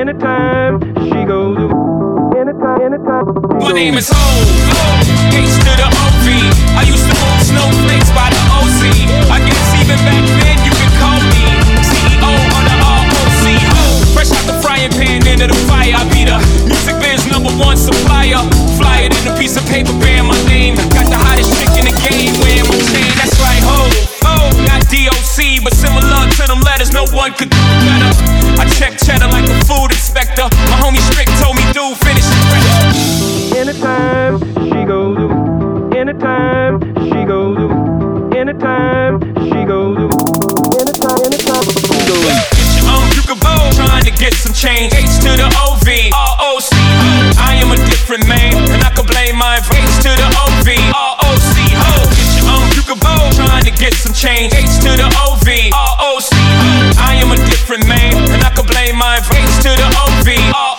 Anytime she goes. Anytime. My name is Hov, H to the OV. I used to move snowflakes by the OC. I guess even back then you could call me CEO of the ROC. Fresh out the frying pan into the fire. I be the music biz number one supplier. Fly it in a piece of paper bearing my name. Got the hottest chick in the game wearing my chain. That's right, ho, ho. Not DOC, but similar to them letters. No one could do better. Anytime she goes. Anytime she goes. Anytime she goes. Anytime, anytime she goes. Get your um, own, you can vote. Trying to get some change. H to the OV, ROC. I am a different man, and I can blame my H to the OV, ROC. Get your own, you can vote. Trying to get some change. H to the OV, ROC. I am a different man, and I can blame my H to the OV, ROC.